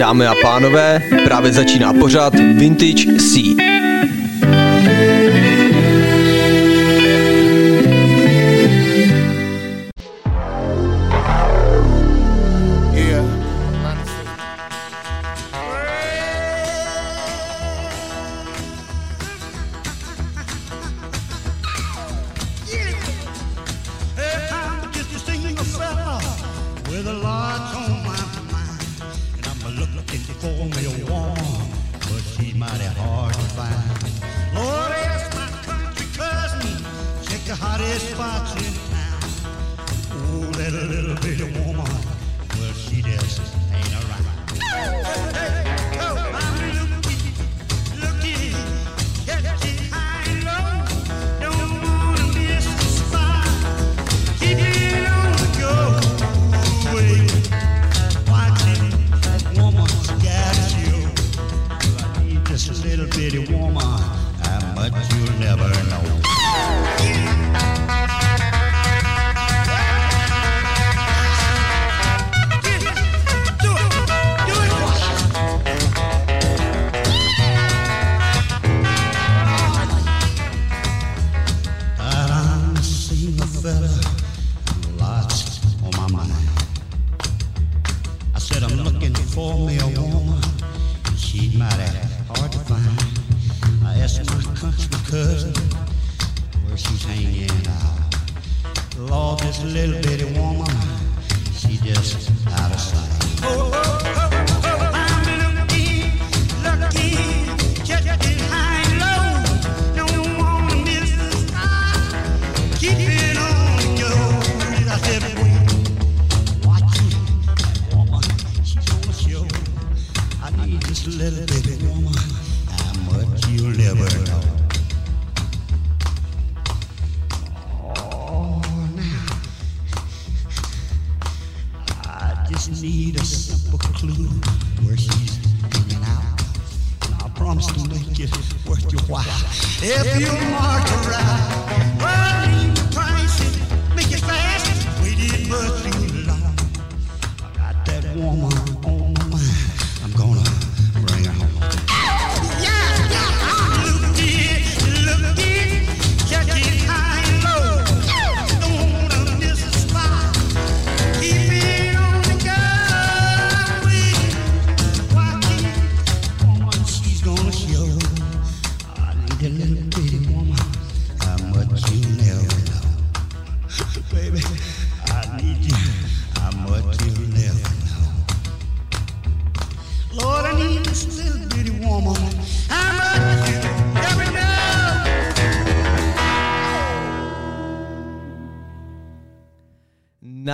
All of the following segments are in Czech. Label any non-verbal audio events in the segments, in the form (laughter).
Dámy a pánové, právě začíná pořád Vintage C.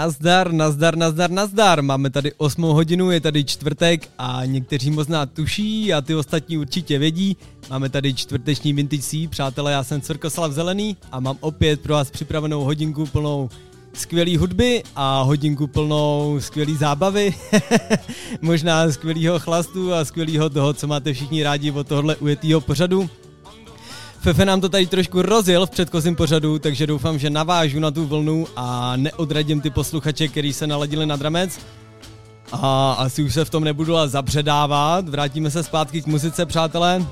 Nazdar, nazdar, nazdar, nazdar. Máme tady 8 hodinu, je tady čtvrtek a někteří možná tuší a ty ostatní určitě vědí. Máme tady čtvrteční Vintage C, přátelé, já jsem Cvrkoslav Zelený a mám opět pro vás připravenou hodinku plnou skvělý hudby a hodinku plnou skvělý zábavy, (laughs) možná skvělýho chlastu a skvělýho toho, co máte všichni rádi od tohohle ujetýho pořadu. Fefe nám to tady trošku rozjel v předchozím pořadu, takže doufám, že navážu na tu vlnu a neodradím ty posluchače, který se naladili na dramec. A asi už se v tom nebudu ale zabředávat. Vrátíme se zpátky k muzice, přátelé.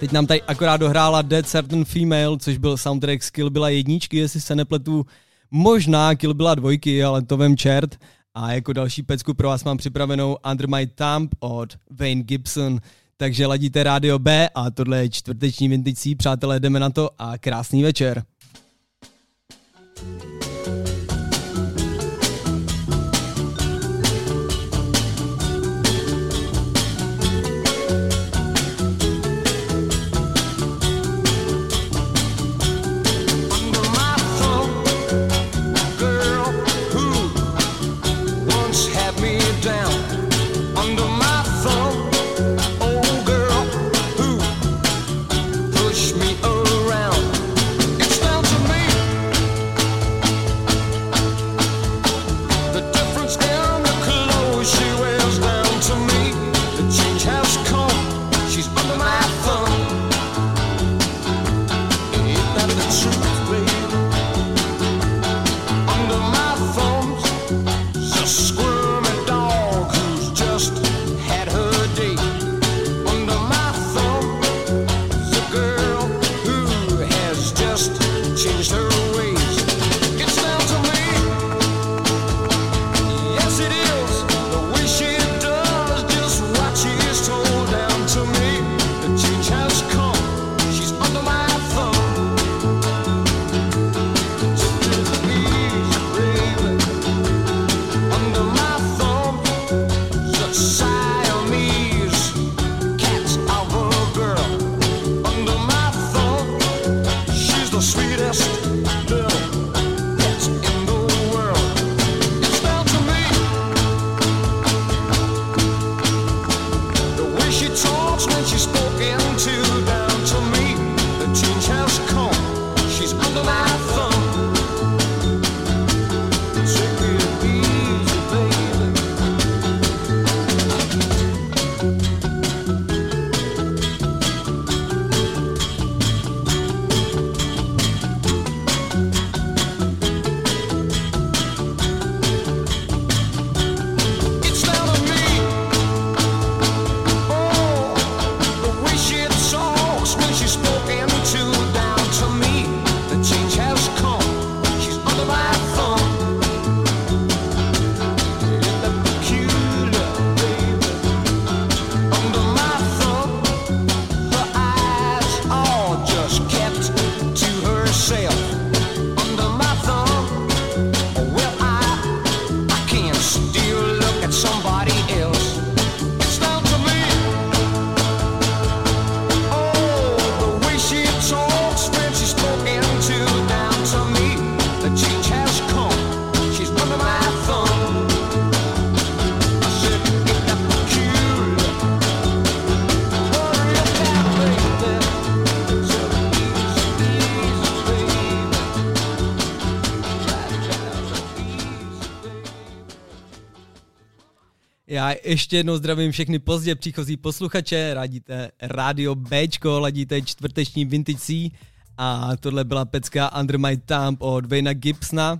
Teď nám tady akorát dohrála Dead Certain Female, což byl soundtrack z Kill Billa jedničky, jestli se nepletu. Možná Kill Billa dvojky, ale to vem čert. A jako další pecku pro vás mám připravenou Under My Thumb od Wayne Gibson. Takže ladíte rádio B a tohle je čtvrteční vinticí, přátelé, jdeme na to a krásný večer. Ještě jednou zdravím všechny pozdě příchozí posluchače, radíte Radio Bčko, ladíte čtvrteční Vintage C a tohle byla pecka Under My Thumb od Vejna Gibsona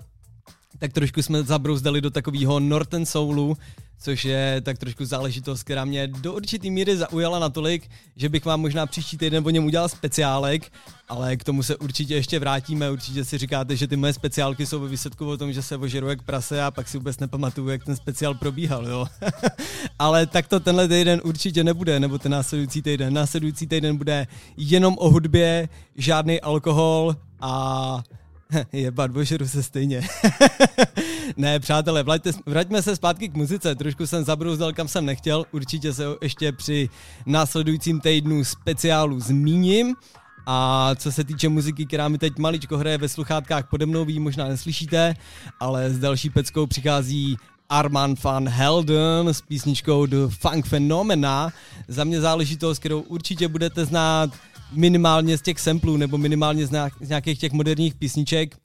tak trošku jsme zabrouzdali do takového Northern Soulu, což je tak trošku záležitost, která mě do určitý míry zaujala natolik, že bych vám možná příští týden o něm udělal speciálek, ale k tomu se určitě ještě vrátíme, určitě si říkáte, že ty moje speciálky jsou ve výsledku o tom, že se ožeru jak prase a pak si vůbec nepamatuju, jak ten speciál probíhal, jo. (laughs) ale tak to tenhle týden určitě nebude, nebo ten následující týden. Následující týden bude jenom o hudbě, žádný alkohol a (laughs) Je božeru se stejně. (laughs) ne, přátelé, vlaďte, vraťme se zpátky k muzice. Trošku jsem zabrouzdal, kam jsem nechtěl. Určitě se ještě při následujícím týdnu speciálu zmíním. A co se týče muziky, která mi teď maličko hraje ve sluchátkách pode mnou, vy možná neslyšíte, ale s další peckou přichází Arman van Helden s písničkou The Funk Phenomena. Za mě záležitost, kterou určitě budete znát, minimálně z těch samplů nebo minimálně z nějakých těch moderních písniček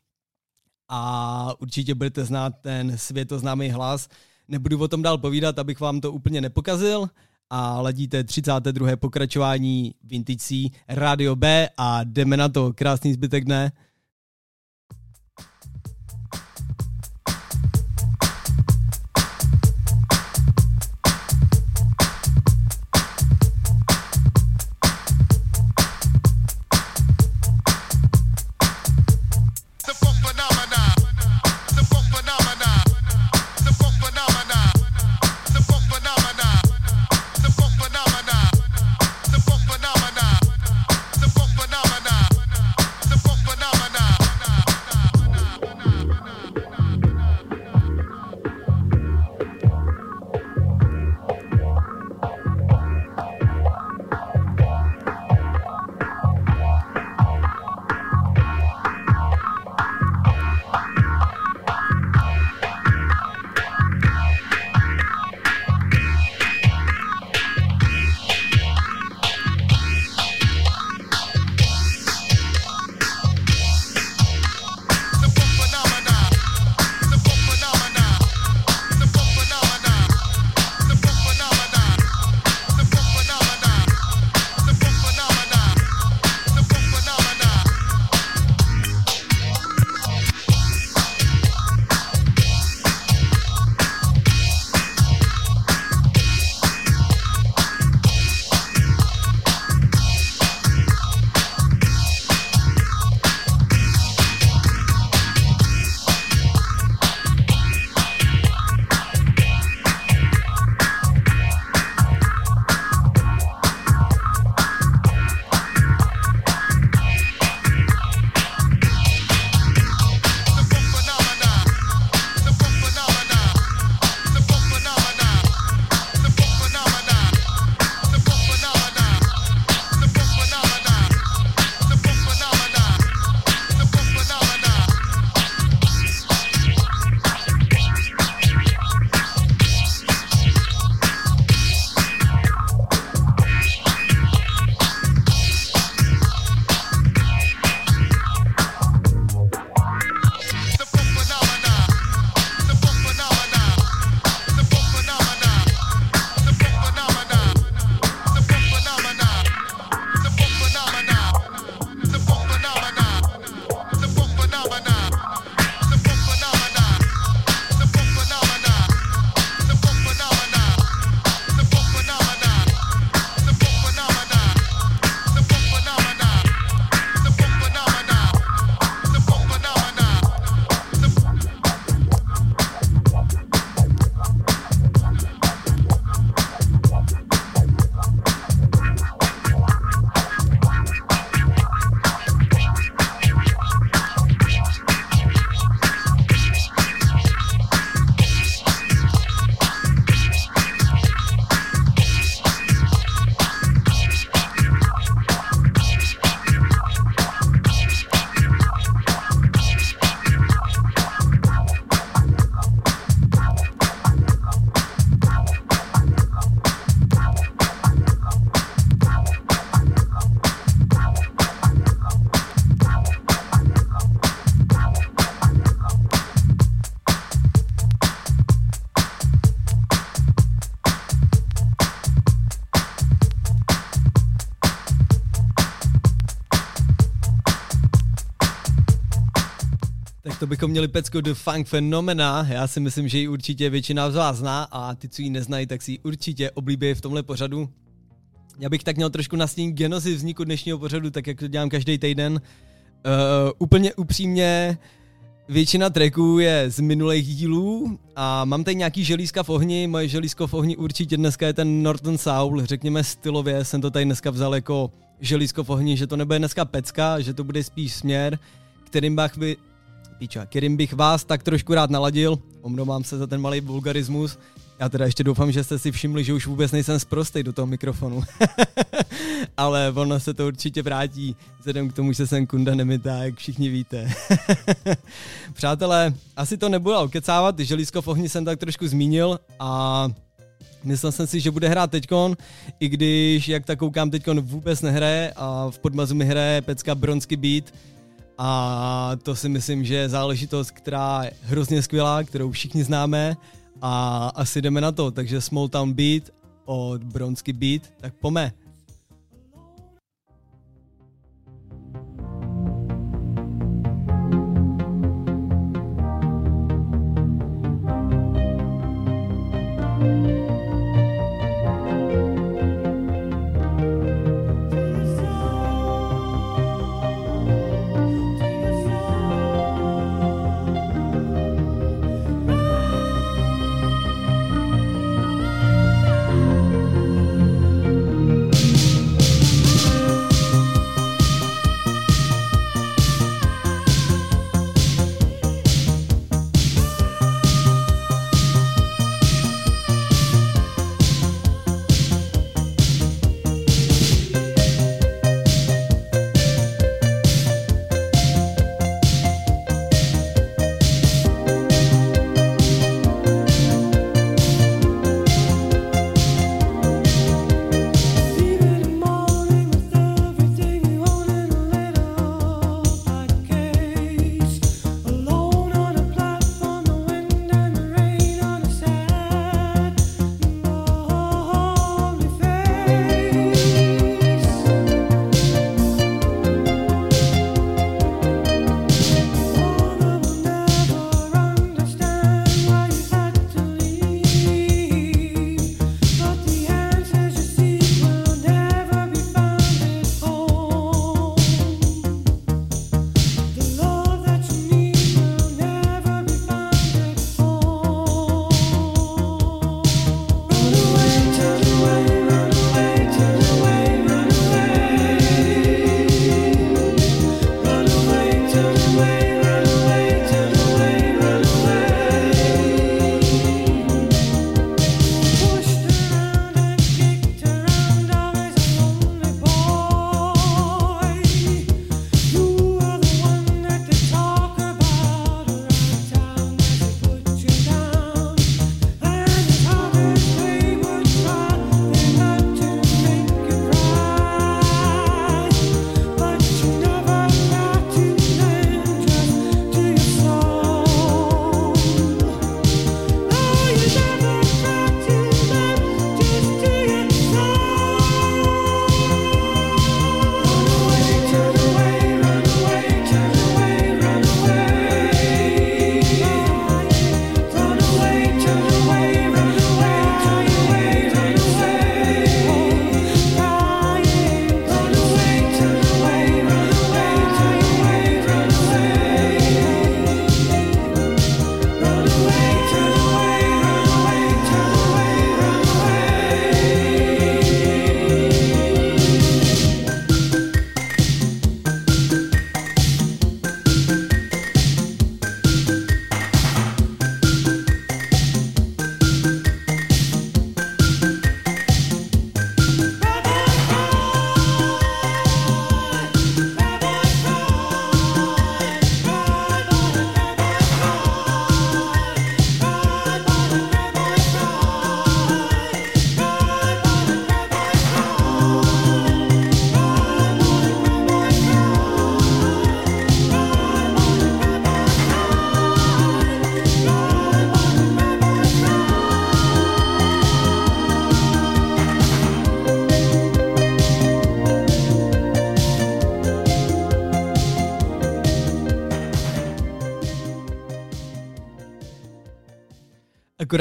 a určitě budete znát ten světoznámý hlas. Nebudu o tom dál povídat, abych vám to úplně nepokazil a ladíte 32. pokračování Vintage C, Radio B a jdeme na to. Krásný zbytek dne. Bychom měli pecko The Funk Phenomena. Já si myslím, že ji určitě většina z vás zná a ty, co ji neznají, tak si ji určitě oblíbí v tomhle pořadu. Já bych tak měl trošku nastínit genozy vzniku dnešního pořadu, tak jak to dělám každý týden. Uh, úplně upřímně, většina tracků je z minulých dílů a mám tady nějaký želízka v ohni, moje želízko v ohni určitě dneska je ten Norton Soul, řekněme stylově, jsem to tady dneska vzal jako želízko v ohni, že to nebude dneska pecka, že to bude spíš směr, kterým bych, vy, píča, kterým bych vás tak trošku rád naladil, omlouvám se za ten malý vulgarismus, já teda ještě doufám, že jste si všimli, že už vůbec nejsem zprostej do toho mikrofonu. (laughs) Ale ono se to určitě vrátí, vzhledem k tomu, že jsem kunda nemitá, jak všichni víte. (laughs) Přátelé, asi to nebude okecávat, želízko v ohni jsem tak trošku zmínil a Myslel jsem si, že bude hrát teďkon, i když, jak tak koukám, teďkon vůbec nehraje a v podmazu mi hraje pecka Bronsky Beat a to si myslím, že je záležitost, která je hrozně skvělá, kterou všichni známe a asi jdeme na to, takže Small Town Beat od Bronsky Beat, tak pome.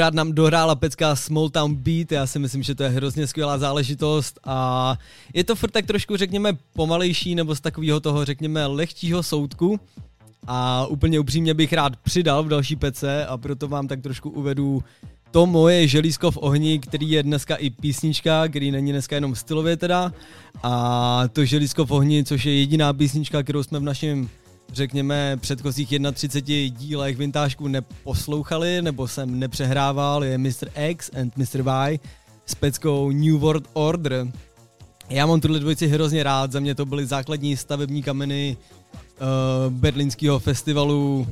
Akorát nám dohrála pecka Small Town Beat, já si myslím, že to je hrozně skvělá záležitost a je to furt tak trošku, řekněme, pomalejší nebo z takového toho, řekněme, lehčího soudku. A úplně upřímně bych rád přidal v další pece a proto vám tak trošku uvedu to moje želízko v ohni, který je dneska i písnička, který není dneska jenom stylově teda. A to želízko v ohni, což je jediná písnička, kterou jsme v našem řekněme, předchozích 31 dílech vintážku neposlouchali, nebo jsem nepřehrával, je Mr. X and Mr. Y s peckou New World Order. Já mám tuhle dvojici hrozně rád, za mě to byly základní stavební kameny uh, berlínského festivalu.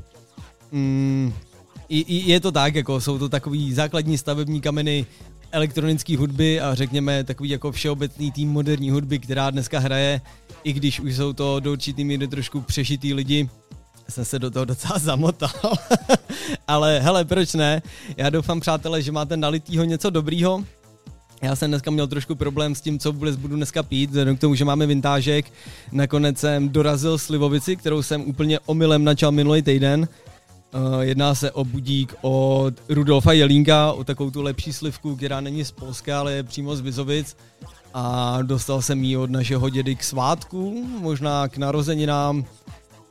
Mm, i, i, je to tak, jako jsou to takový základní stavební kameny elektronické hudby a řekněme takový jako všeobecný tým moderní hudby, která dneska hraje, i když už jsou to do určitý míry trošku přešitý lidi, jsem se do toho docela zamotal. (laughs) Ale hele, proč ne? Já doufám, přátelé, že máte nalitýho něco dobrýho. Já jsem dneska měl trošku problém s tím, co vůbec budu dneska pít, vzhledem k tomu, že máme vintážek. Nakonec jsem dorazil slivovici, kterou jsem úplně omylem načal minulý týden Uh, jedná se o budík od Rudolfa Jelínka, o takovou tu lepší slivku, která není z Polska, ale je přímo z Vizovic. A dostal jsem ji od našeho dědy k svátku, možná k narozeninám.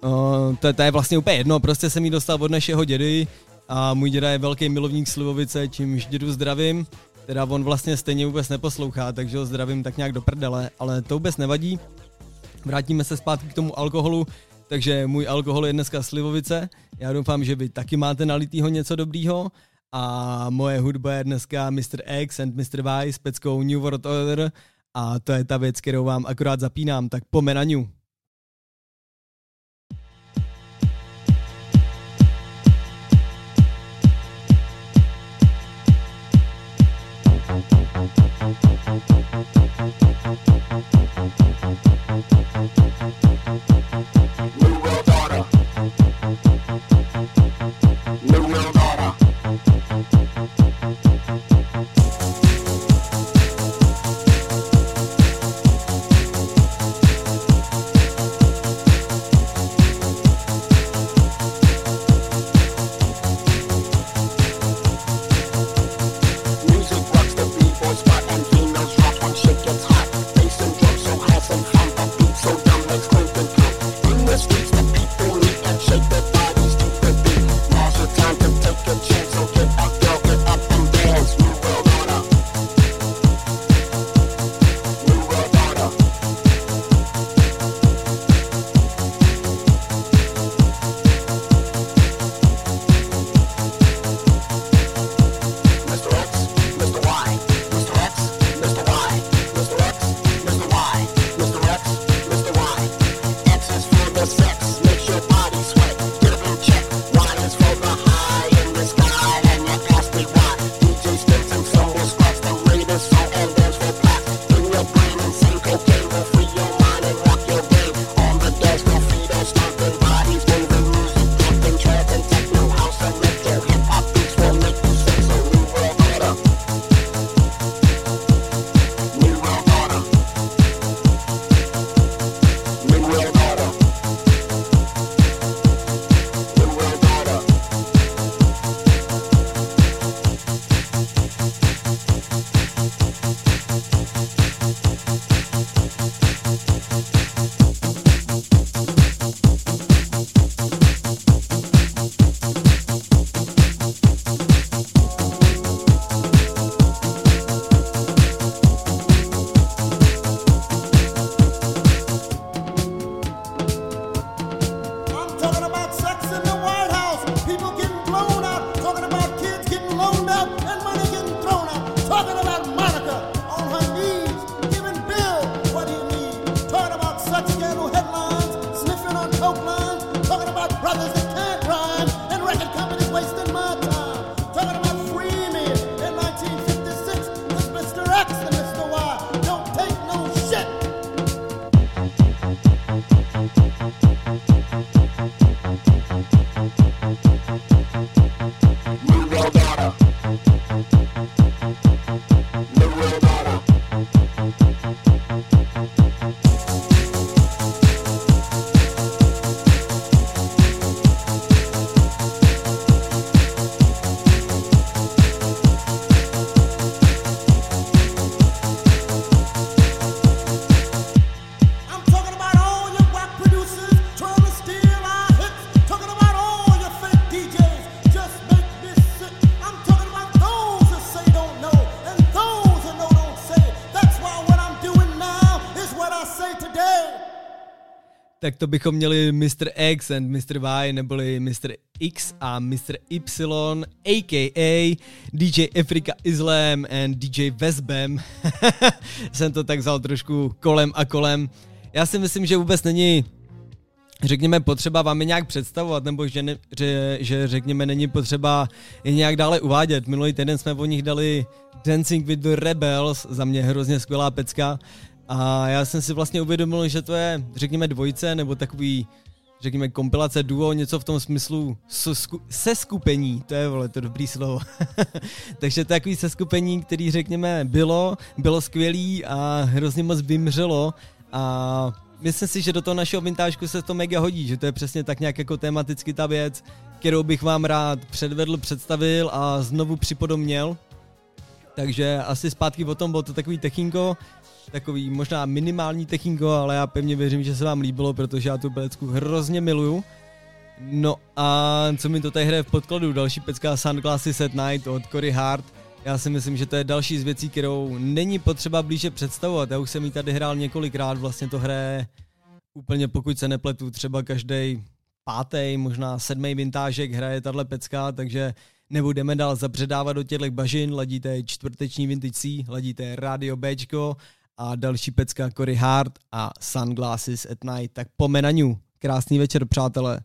Uh, to, to je vlastně úplně jedno, prostě jsem ji dostal od našeho dědy a můj děda je velký milovník Slivovice, čímž dědu zdravím. Teda on vlastně stejně vůbec neposlouchá, takže ho zdravím tak nějak do prdele, ale to vůbec nevadí. Vrátíme se zpátky k tomu alkoholu. Takže můj alkohol je dneska slivovice. Já doufám, že vy taky máte nalitýho něco dobrýho. A moje hudba je dneska Mr. X and Mr. Y s peckou New World Order. A to je ta věc, kterou vám akorát zapínám, tak po menaniu. Tak to bychom měli Mr. X and Mr. Y, neboli Mr. X a Mr. Y, a.k.a. DJ Africa Islam and DJ Vesbem. (laughs) Jsem to tak vzal trošku kolem a kolem. Já si myslím, že vůbec není řekněme, potřeba vám je nějak představovat, nebo že, ne, že, že řekněme, není potřeba je nějak dále uvádět. Minulý týden jsme o nich dali Dancing with the Rebels, za mě hrozně skvělá pecka. A já jsem si vlastně uvědomil, že to je, řekněme, dvojice, nebo takový, řekněme, kompilace, duo, něco v tom smyslu seskupení, to je, vole, to dobrý slovo. (laughs) Takže takový seskupení, který, řekněme, bylo, bylo skvělý a hrozně moc vymřelo a myslím si, že do toho našeho vintážku se to mega hodí, že to je přesně tak nějak jako tematicky ta věc, kterou bych vám rád předvedl, představil a znovu připodobněl. Takže asi zpátky o tom bylo to takový techinko, takový možná minimální techinko, ale já pevně věřím, že se vám líbilo, protože já tu pelecku hrozně miluju. No a co mi to tady hraje v podkladu, další pecka Sunglasses at Night od Cory Hart. Já si myslím, že to je další z věcí, kterou není potřeba blíže představovat. Já už jsem ji tady hrál několikrát, vlastně to hraje úplně pokud se nepletu, třeba každý pátý, možná sedmý vintážek hraje tahle pecka, takže nebudeme dál zapředávat do těchto bažin, ladíte čtvrteční vintage C, ladíte Radio Bčko a další pecka Cory Hart a Sunglasses at Night. Tak po. Krásný večer, přátelé.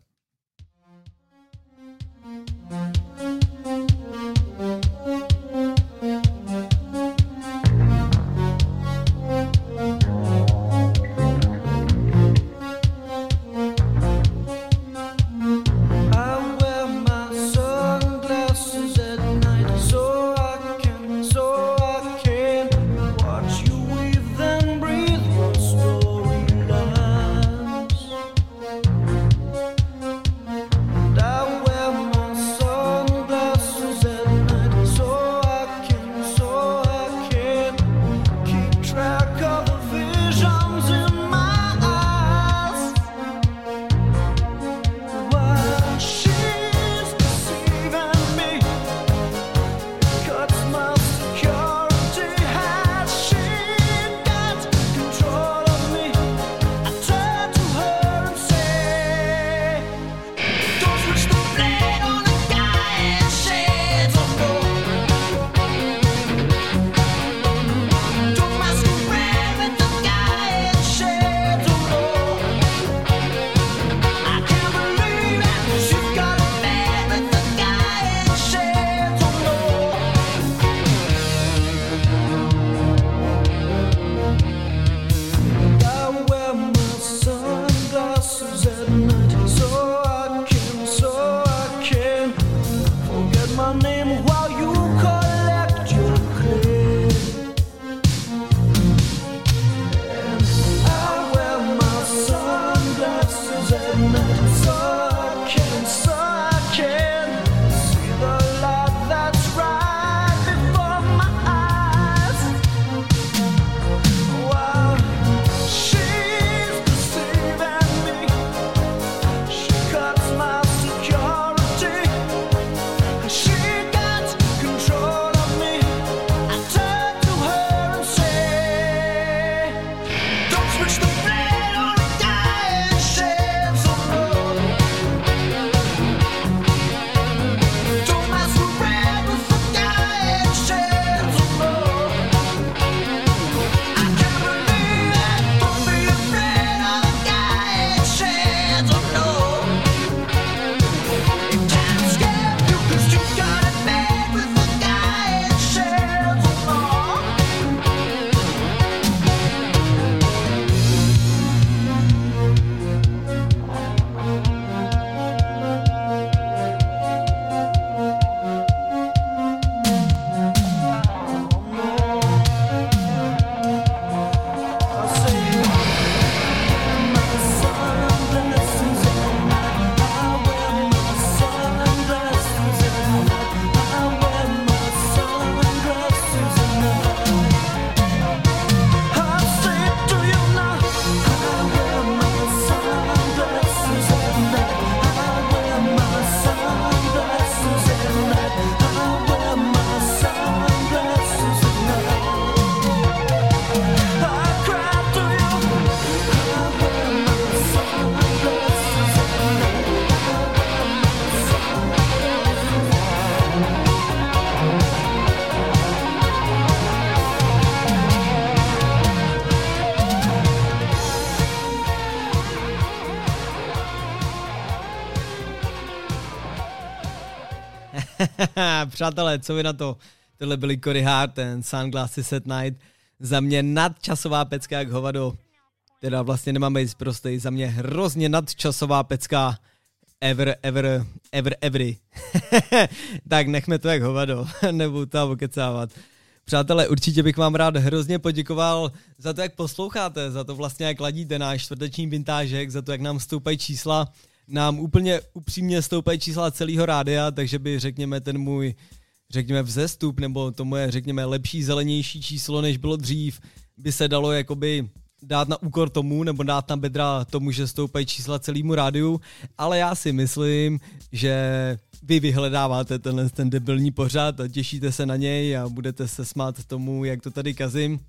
(laughs) Přátelé, co vy na to? Tohle byli Cory Hart, ten Sunglasses at Night. Za mě nadčasová pecka jak hovado. Teda vlastně nemám být prostý, za mě hrozně nadčasová pecka. Ever, ever, ever, every. (laughs) tak nechme to jak hovado, (laughs) nebudu to okecávat. Přátelé, určitě bych vám rád hrozně poděkoval za to, jak posloucháte, za to vlastně, jak ladíte náš čtvrteční vintážek, za to, jak nám stoupají čísla. Nám úplně upřímně stoupají čísla celého rádia, takže by řekněme ten můj řekněme vzestup, nebo to moje, řekněme, lepší, zelenější číslo, než bylo dřív, by se dalo jakoby dát na úkor tomu, nebo dát na bedra tomu, že stoupají čísla celému rádiu, ale já si myslím, že vy vyhledáváte tenhle ten debilní pořad a těšíte se na něj a budete se smát tomu, jak to tady kazím.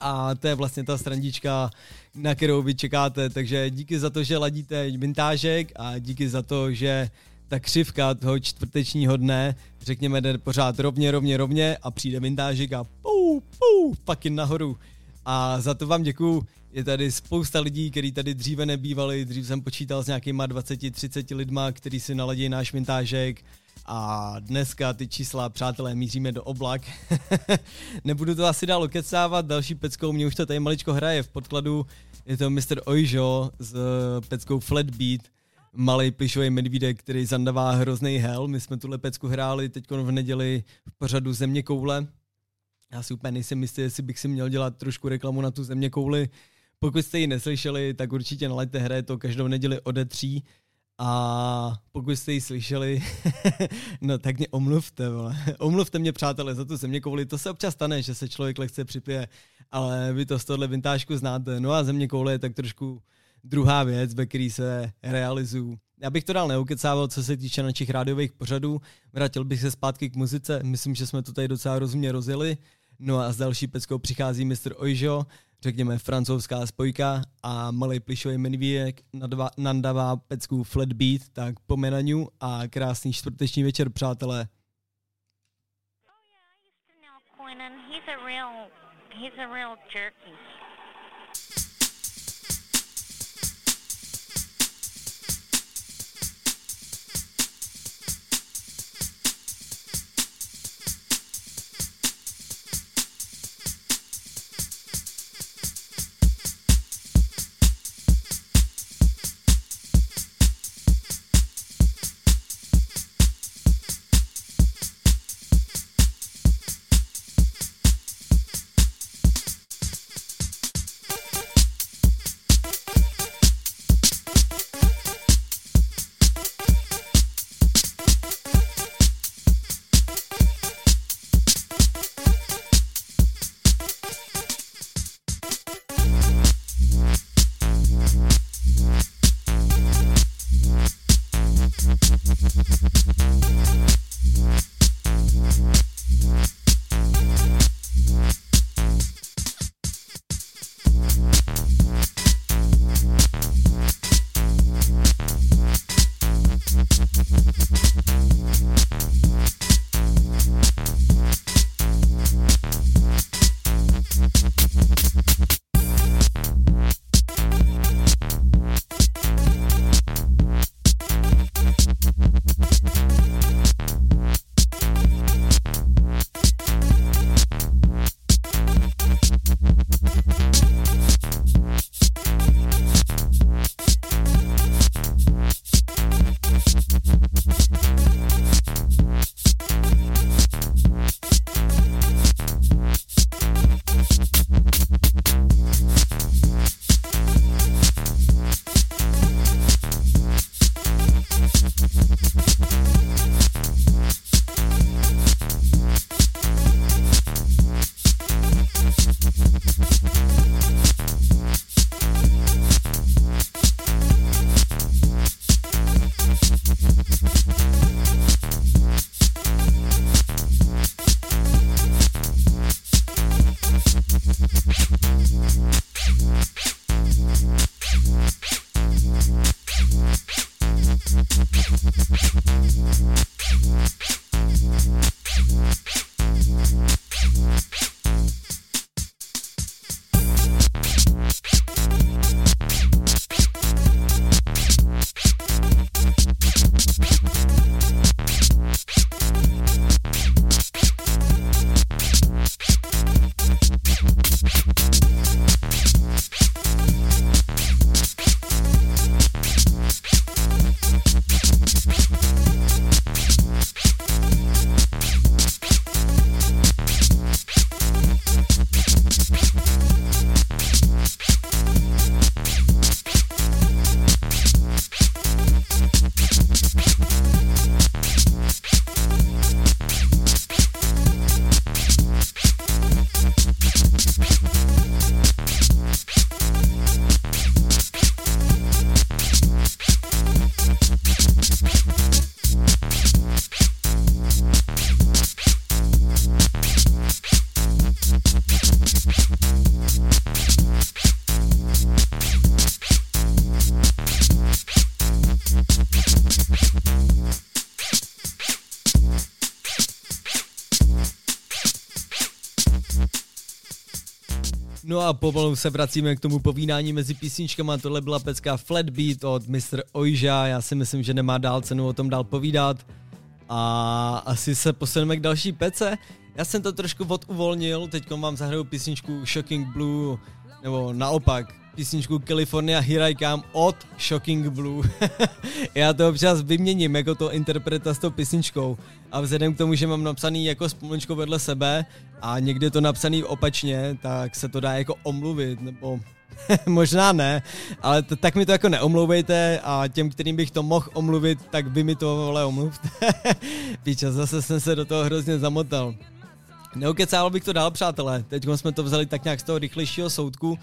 A to je vlastně ta strandička, na kterou vy čekáte, takže díky za to, že ladíte vintážek a díky za to, že ta křivka toho čtvrtečního dne, řekněme, jde pořád rovně, rovně, rovně a přijde vintážek a pou, pou, fucking nahoru. A za to vám děkuju. Je tady spousta lidí, kteří tady dříve nebývali. Dřív jsem počítal s nějakýma 20-30 lidma, kteří si naladí náš vintážek. A dneska ty čísla, přátelé, míříme do oblak. (laughs) Nebudu to asi dál okecávat, další peckou, mě už to tady maličko hraje v podkladu. Je to Mr. Oijo s peckou Flatbeat malý plišový medvídek, který zandavá hrozný hell. My jsme tuhle pecku hráli teď v neděli v pořadu Země koule. Já si úplně nejsem jistý, jestli bych si měl dělat trošku reklamu na tu Země kouli. Pokud jste ji neslyšeli, tak určitě nalaďte hraje to každou neděli ode tří. A pokud jste ji slyšeli, (laughs) no tak mě omluvte, vole. (laughs) Omluvte mě, přátelé, za tu země kouli. To se občas stane, že se člověk lehce připije, ale vy to z tohle vintážku znáte. No a země koule je tak trošku druhá věc, ve které se realizuju. Já bych to dál neukecával, co se týče našich rádiových pořadů. Vrátil bych se zpátky k muzice. Myslím, že jsme to tady docela rozumně rozjeli. No a s další peckou přichází Mr. Oijo, řekněme francouzská spojka a malý plišový medvídek nandavá pecku Flat Beat, tak pomenaniu a krásný čtvrteční večer, přátelé. Oh, he's a pomalu se vracíme k tomu povídání mezi písničkama. Tohle byla pecka Flat Beat od Mr. Ojža. Já si myslím, že nemá dál cenu o tom dál povídat. A asi se posuneme k další pece. Já jsem to trošku oduvolnil, teď vám zahraju písničku Shocking Blue, nebo naopak, písničku California Here I Come od Shocking Blue. (laughs) Já to občas vyměním jako to interpreta s tou písničkou a vzhledem k tomu, že mám napsaný jako společko vedle sebe a někdy to napsaný opačně, tak se to dá jako omluvit, nebo (laughs) možná ne, ale t- tak mi to jako neomlouvejte a těm, kterým bych to mohl omluvit, tak vy mi to vole omluvte. (laughs) Píča, zase jsem se do toho hrozně zamotal. Neokecával bych to dál, přátelé. Teď jsme to vzali tak nějak z toho rychlejšího soudku,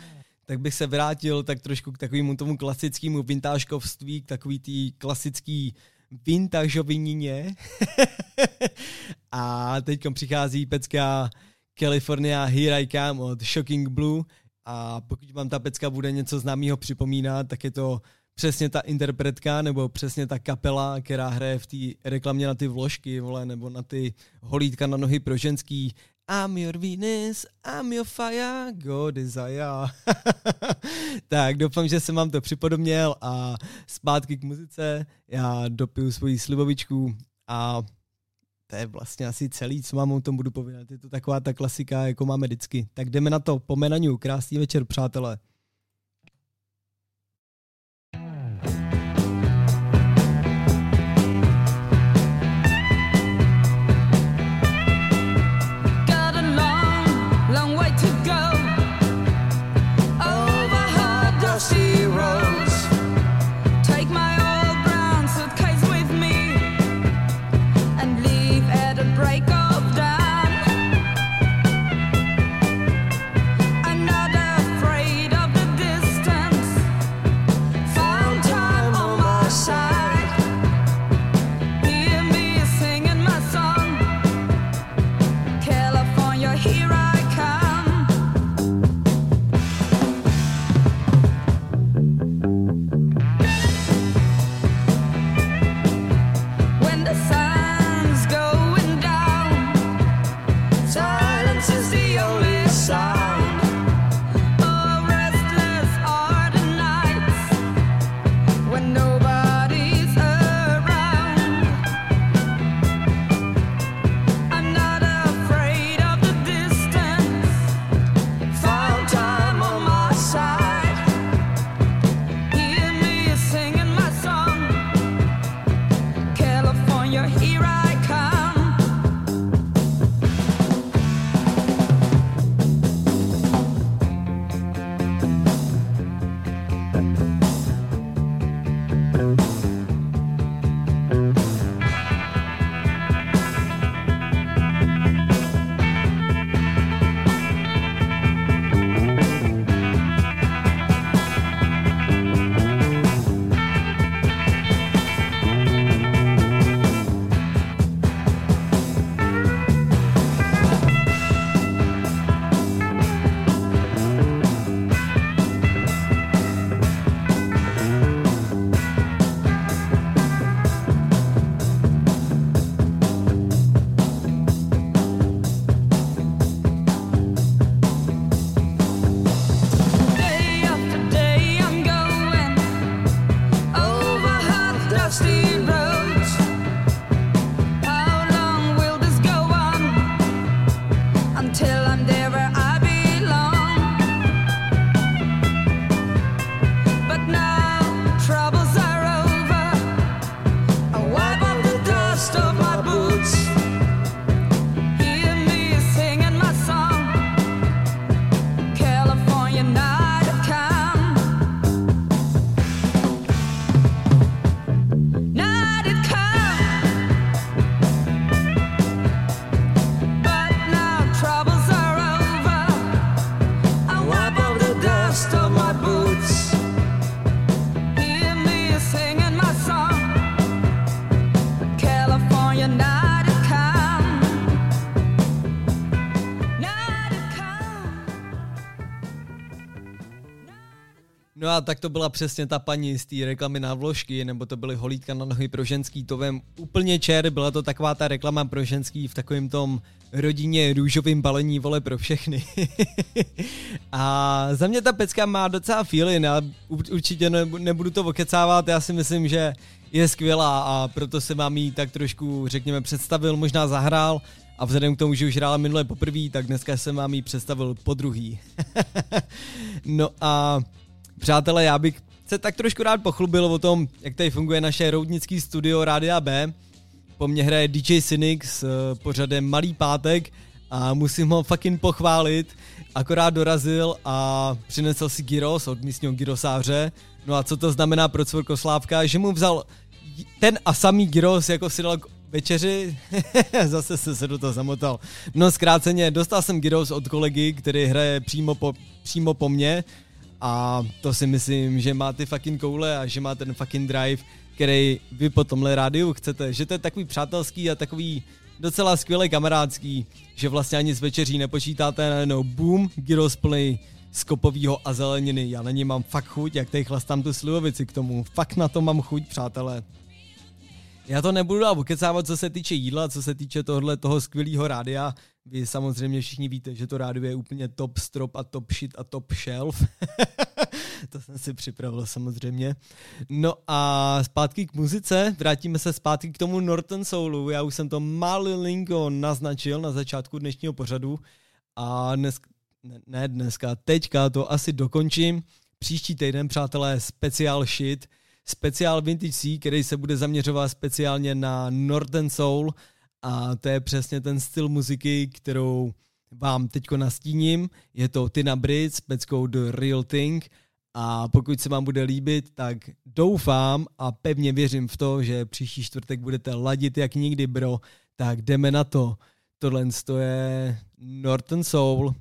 tak bych se vrátil tak trošku k takovému tomu klasickému vintážkovství, k takový tý klasický vintažovinině. (laughs) a teď přichází pecka California Here I Come od Shocking Blue a pokud vám ta pecka bude něco známého připomínat, tak je to přesně ta interpretka nebo přesně ta kapela, která hraje v té reklamě na ty vložky, vole, nebo na ty holítka na nohy pro ženský. I'm your Venus, I'm your fire, go desire. (laughs) tak doufám, že jsem vám to připodobněl a zpátky k muzice. Já dopiju svoji slivovičku a to je vlastně asi celý, co mám o tom budu povídat. Je to taková ta klasika, jako máme vždycky. Tak jdeme na to. Pomenaniu. Krásný večer, přátelé. Tak to byla přesně ta paní z té reklamy na vložky, nebo to byly holítka na nohy pro ženský, to vím úplně čer, byla to taková ta reklama pro ženský v takovém tom rodině růžovým balení vole pro všechny. (laughs) a za mě ta pecka má docela feeling a určitě nebudu to okecávat, já si myslím, že je skvělá a proto se vám jí tak trošku, řekněme, představil, možná zahrál a vzhledem k tomu, že už hrála minule poprvé, tak dneska jsem vám ji představil po druhý. (laughs) no a přátelé, já bych se tak trošku rád pochlubil o tom, jak tady funguje naše roudnický studio Rádia B. Po mně hraje DJ Cynic s eh, pořadem Malý pátek a musím ho fucking pochválit. Akorát dorazil a přinesl si gyros od místního gyrosáře. No a co to znamená pro Cvrkoslávka? Že mu vzal ten a samý gyros, jako si dal k večeři, (laughs) zase se, se do toho zamotal. No zkráceně, dostal jsem gyros od kolegy, který hraje přímo po, přímo po mně a to si myslím, že má ty fucking koule a že má ten fucking drive, který vy po tomhle rádiu chcete. Že to je takový přátelský a takový docela skvělý kamarádský, že vlastně ani z večeří nepočítáte najednou boom, gyros plný z kopovýho a zeleniny. Já na ně mám fakt chuť, jak tady chlastám tu slivovici k tomu. Fakt na to mám chuť, přátelé. Já to nebudu dál ukecávat, co se týče jídla, co se týče tohle toho skvělého rádia. Vy samozřejmě všichni víte, že to rádio je úplně top strop a top shit a top shelf. (laughs) to jsem si připravil samozřejmě. No a zpátky k muzice, vrátíme se zpátky k tomu Norton Soulu. Já už jsem to malinko naznačil na začátku dnešního pořadu a dnes, ne, ne dneska, teďka to asi dokončím. Příští týden, přátelé, speciál shit, speciál Vintage C, který se bude zaměřovat speciálně na Northern Soul a to je přesně ten styl muziky, kterou vám teďko nastíním. Je to Tina Brit s peckou The Real Thing a pokud se vám bude líbit, tak doufám a pevně věřím v to, že příští čtvrtek budete ladit jak nikdy, bro. Tak jdeme na to. Tohle je Norton Soul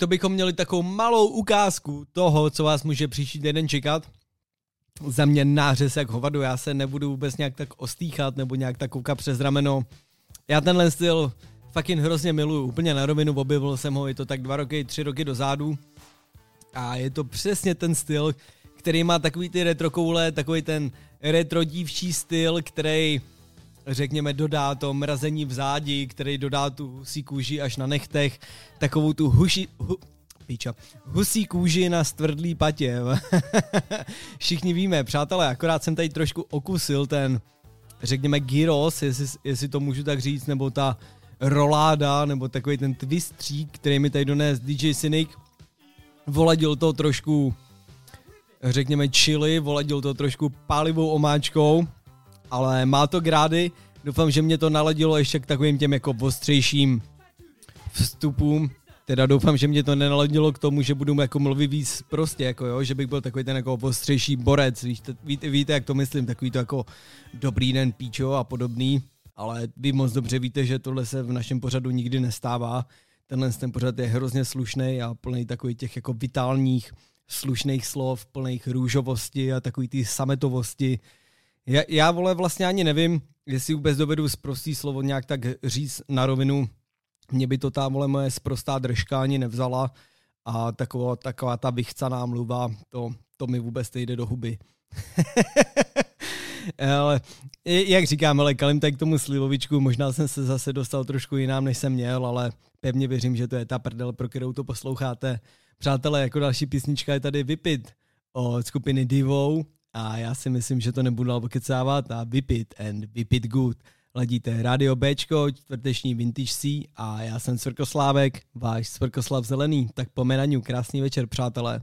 to bychom měli takovou malou ukázku toho, co vás může příští týden čekat. Za mě nářez jak hovadu, já se nebudu vůbec nějak tak ostýchat nebo nějak tak koukat přes rameno. Já tenhle styl fucking hrozně miluju, úplně na rovinu, objevil jsem ho, je to tak dva roky, tři roky dozadu. A je to přesně ten styl, který má takový ty retro koule, takový ten retro dívčí styl, který řekněme, dodá to mrazení v zádi, který dodá tu husí kůži až na nechtech, takovou tu huši, hu, píča, husí kůži na stvrdlý patě. (laughs) Všichni víme, přátelé, akorát jsem tady trošku okusil ten, řekněme, gyros, jestli, jestli to můžu tak říct, nebo ta roláda, nebo takový ten twistřík, který mi tady dones DJ Cynic. Voladil to trošku, řekněme, chili, voladil to trošku pálivou omáčkou, ale má to grády. Doufám, že mě to naladilo ještě k takovým těm jako ostřejším vstupům. Teda doufám, že mě to nenaladilo k tomu, že budu jako mluvit víc prostě, jako jo, že bych byl takový ten jako ostřejší borec, víte, víte, víte, jak to myslím, takový to jako dobrý den píčo a podobný, ale vy moc dobře víte, že tohle se v našem pořadu nikdy nestává. Tenhle ten pořad je hrozně slušný a plný takových těch jako vitálních, slušných slov, plných růžovosti a takový ty sametovosti, já, já vole vlastně ani nevím, jestli vůbec dovedu zprostý slovo nějak tak říct na rovinu. Mě by to ta vole moje sprostá držka ani nevzala a taková, taková ta vychcaná mluva, to, to mi vůbec nejde do huby. (laughs) ale jak říkám, ale kalim tak k tomu slivovičku, možná jsem se zase dostal trošku jinám, než jsem měl, ale pevně věřím, že to je ta prdel, pro kterou to posloucháte. Přátelé, jako další písnička je tady Vypit od skupiny Divo a já si myslím, že to nebudu dál pokecávat a vypit and vypit good. Ladíte Radio Bčko, čtvrteční Vintage C a já jsem Svrkoslávek, váš Svrkoslav Zelený. Tak po krásný večer, přátelé.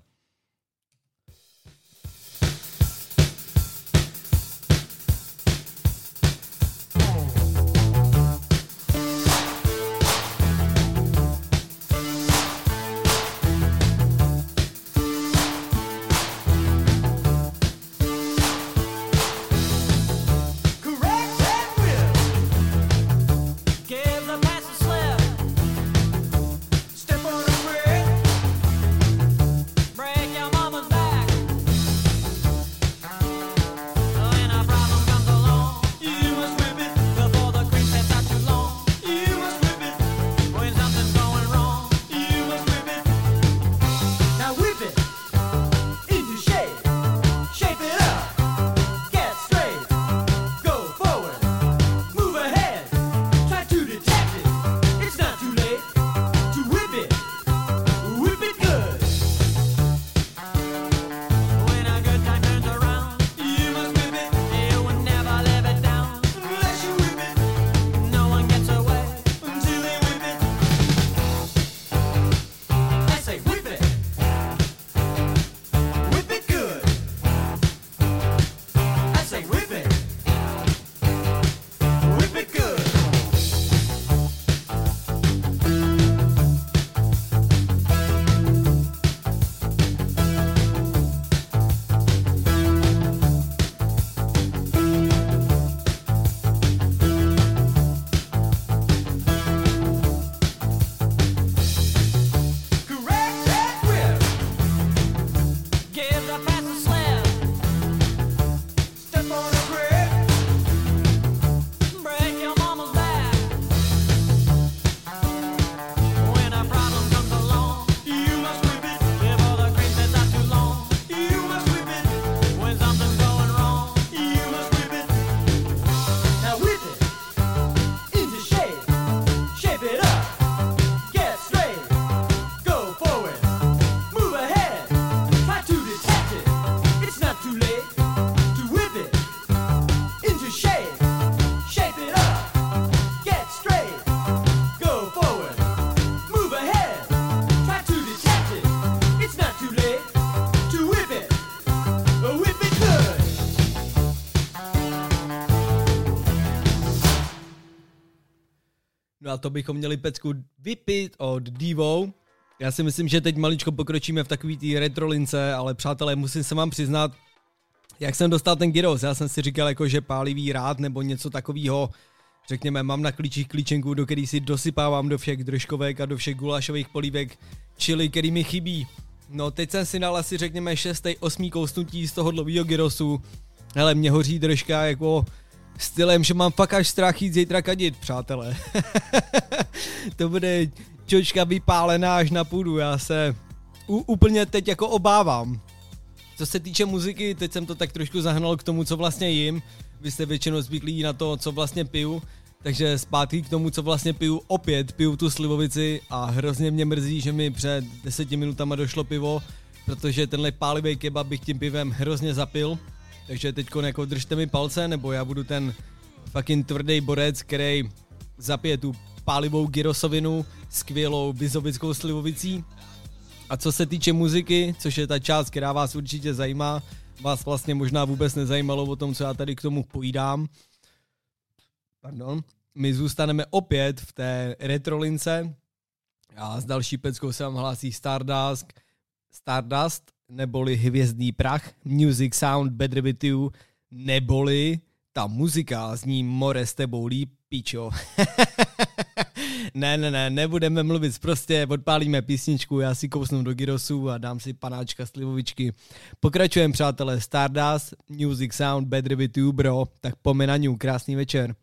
To bychom měli pecku vypít od Divo. Já si myslím, že teď maličko pokročíme v takový té retrolince, ale přátelé, musím se vám přiznat, jak jsem dostal ten gyros, já jsem si říkal jako, že pálivý rád nebo něco takového, řekněme, mám na klíčích klíčenku, do který si dosypávám do všech držkovek a do všech gulášových polívek, čili který mi chybí. No teď jsem si dal asi řekněme 6. 8. kousnutí z toho dlouhého gyrosu. Hele, mě hoří držka jako stylem, že mám fakt až strach jít zítra kadit, přátelé. (laughs) to bude čočka vypálená až na půdu, já se u, úplně teď jako obávám. Co se týče muziky, teď jsem to tak trošku zahnal k tomu, co vlastně jim. vy jste většinou zvyklí na to, co vlastně piju, takže zpátky k tomu, co vlastně piju, opět piju tu slivovici a hrozně mě mrzí, že mi před deseti minutama došlo pivo, protože tenhle pálivý kebab bych tím pivem hrozně zapil, takže teď jako držte mi palce, nebo já budu ten fucking tvrdý borec, který zapije tu pálivou gyrosovinu skvělou vizovickou slivovicí. A co se týče muziky, což je ta část, která vás určitě zajímá, vás vlastně možná vůbec nezajímalo o tom, co já tady k tomu pojídám. Pardon. My zůstaneme opět v té retrolince a s další peckou se vám hlásí Stardust, Stardust neboli Hvězdný prach, Music Sound Better With You, neboli ta muzika zní more s tebou líp, pičo. (laughs) ne, ne, ne, nebudeme mluvit prostě, odpálíme písničku, já si kousnu do gyrosu a dám si panáčka slivovičky. Pokračujeme, přátelé, Stardust, Music Sound, With You, bro, tak pomenaňu, krásný večer.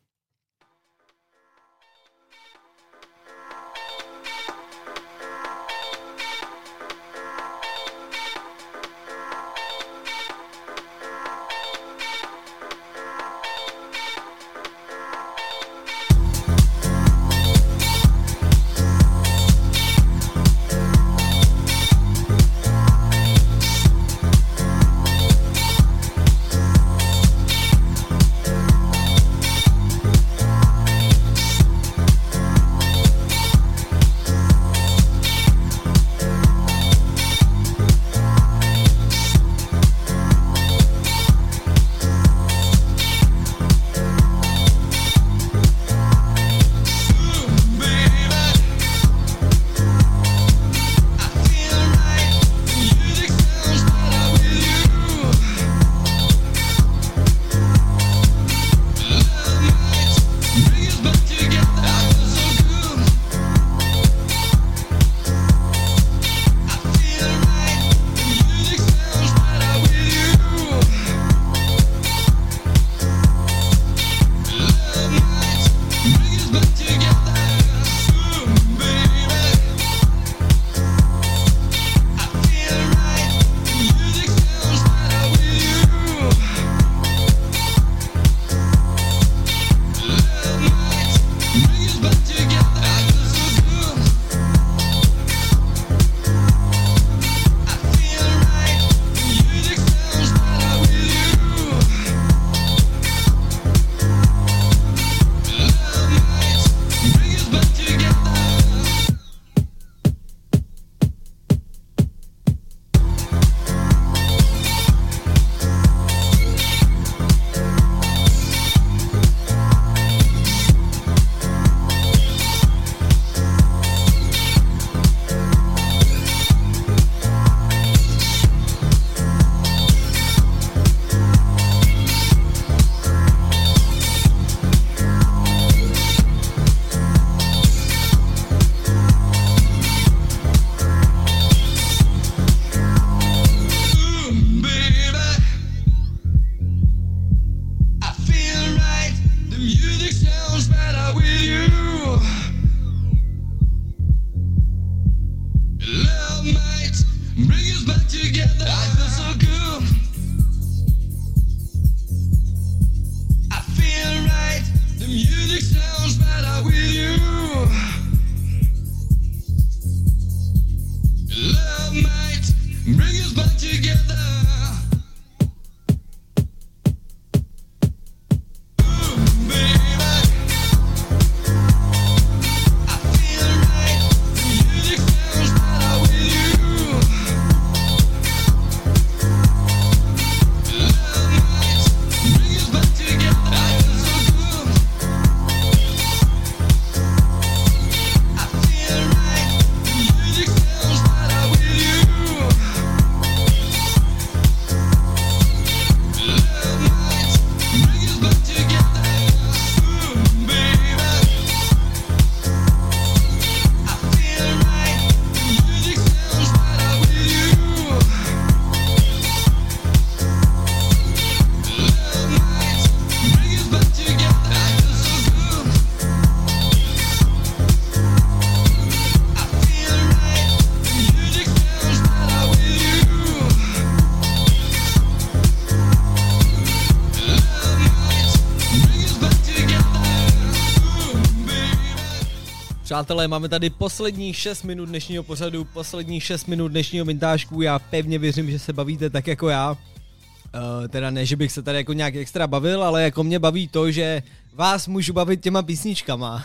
Přátelé, máme tady posledních 6 minut dnešního pořadu, posledních 6 minut dnešního vintážku. Já pevně věřím, že se bavíte tak jako já. Uh, teda ne, že bych se tady jako nějak extra bavil, ale jako mě baví to, že vás můžu bavit těma písničkama.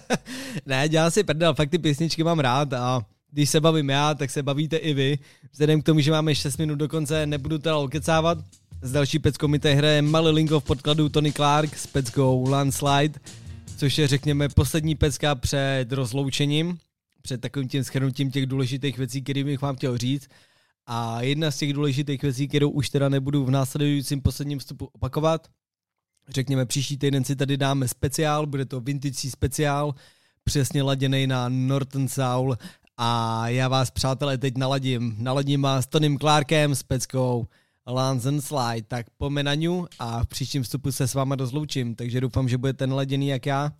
(laughs) ne, dělám si prdel, fakt ty písničky mám rád a když se bavím já, tak se bavíte i vy. Vzhledem k tomu, že máme 6 minut do konce, nebudu teda okecávat. S další peckou mi hraje Malý Linko v podkladu Tony Clark s peckou Landslide což je řekněme poslední pecka před rozloučením, před takovým tím schrnutím těch důležitých věcí, které bych vám chtěl říct. A jedna z těch důležitých věcí, kterou už teda nebudu v následujícím posledním vstupu opakovat, řekněme příští týden si tady dáme speciál, bude to vintage speciál, přesně laděný na Norton Soul a já vás přátelé teď naladím, naladím vás s Tonym Clarkem s peckou Lance and Slide, tak po Menaniu a v příštím vstupu se s váma rozloučím, takže doufám, že budete naladěný jak já.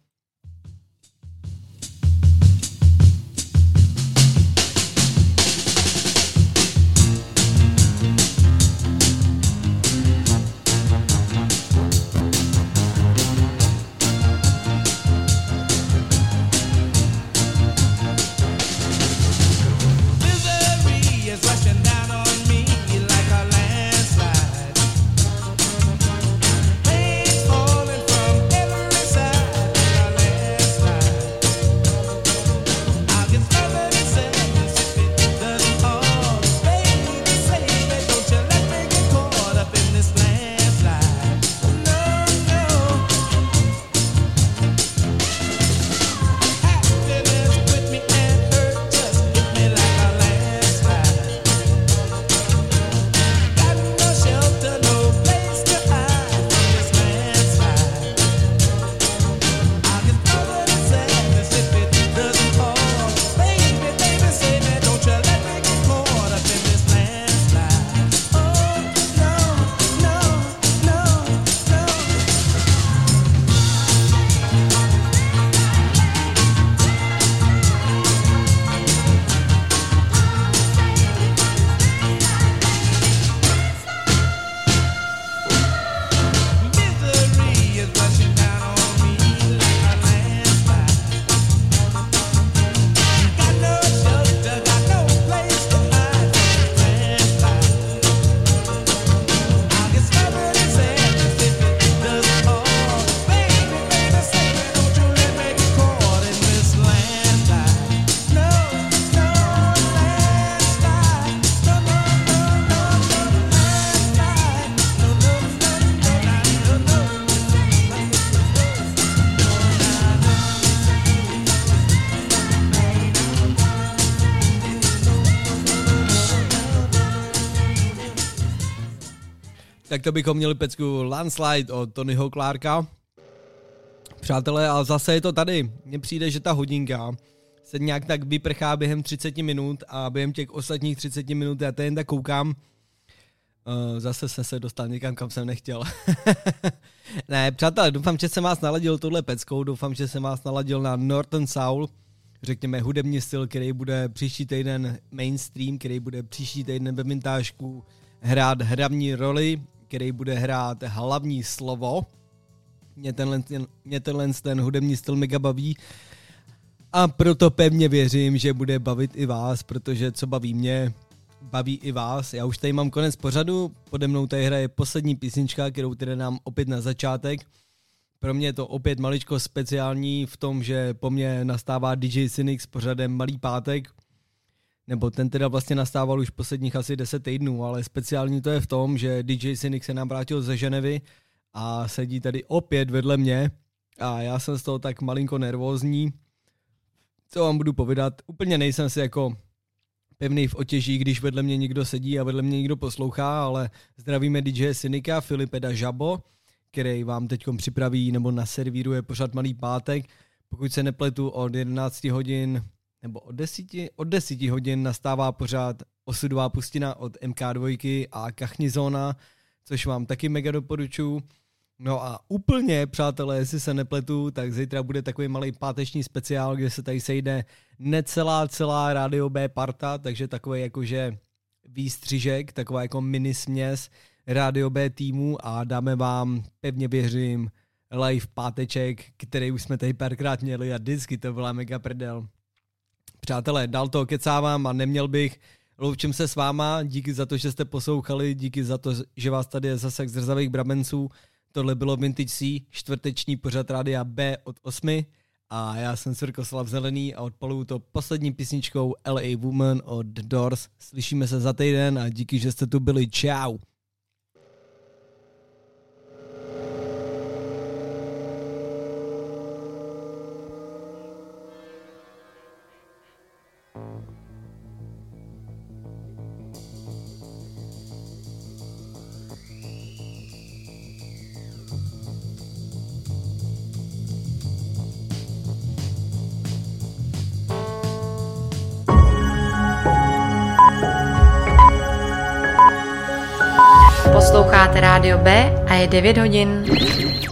To bychom měli pecku Landslide od Tonyho Clarka. Přátelé, ale zase je to tady. Mně přijde, že ta hodinka se nějak tak vyprchá během 30 minut a během těch ostatních 30 minut já jen tak koukám. Uh, zase jsem se dostal někam, kam jsem nechtěl. (laughs) ne, přátelé, doufám, že jsem vás naladil tohle peckou, doufám, že jsem vás naladil na Norton Soul, řekněme hudební styl, který bude příští týden mainstream, který bude příští týden ve mintážku hrát hlavní roli který bude hrát hlavní slovo. Mě tenhle, mě tenhle ten hudební styl mega baví a proto pevně věřím, že bude bavit i vás, protože co baví mě, baví i vás. Já už tady mám konec pořadu, pode mnou tady hraje poslední písnička, kterou tedy nám opět na začátek. Pro mě je to opět maličko speciální v tom, že po mně nastává DJ Cynic s pořadem Malý pátek, nebo ten teda vlastně nastával už posledních asi 10 týdnů, ale speciální to je v tom, že DJ Cynic se nám vrátil ze Ženevy a sedí tady opět vedle mě a já jsem z toho tak malinko nervózní. Co vám budu povídat, úplně nejsem si jako pevný v otěží, když vedle mě někdo sedí a vedle mě někdo poslouchá, ale zdravíme DJ Cynika, Filipeda Žabo, který vám teď připraví nebo naservíruje pořád Malý pátek. Pokud se nepletu od 11 hodin nebo od desíti, od desíti hodin nastává pořád osudová pustina od MK2 a Kachni zóna, což vám taky mega doporučuji. No a úplně, přátelé, jestli se nepletu, tak zítra bude takový malý páteční speciál, kde se tady sejde necelá celá rádio B parta, takže takový jakože výstřižek, taková jako mini směs rádio B týmu a dáme vám, pevně věřím, live páteček, který už jsme tady párkrát měli a vždycky to byla mega prdel. Přátelé, dal to kecávám a neměl bych, loučím se s váma, díky za to, že jste poslouchali, díky za to, že vás tady je zase z zrzavých brabenců. Tohle bylo Vintage C, čtvrteční pořad rádia B od 8 a já jsem Srkoslav Zelený a odpaluju to poslední písničkou LA Woman od Doors. Slyšíme se za týden a díky, že jste tu byli. Ciao. Posloucháte Rádio B a je 9 hodin.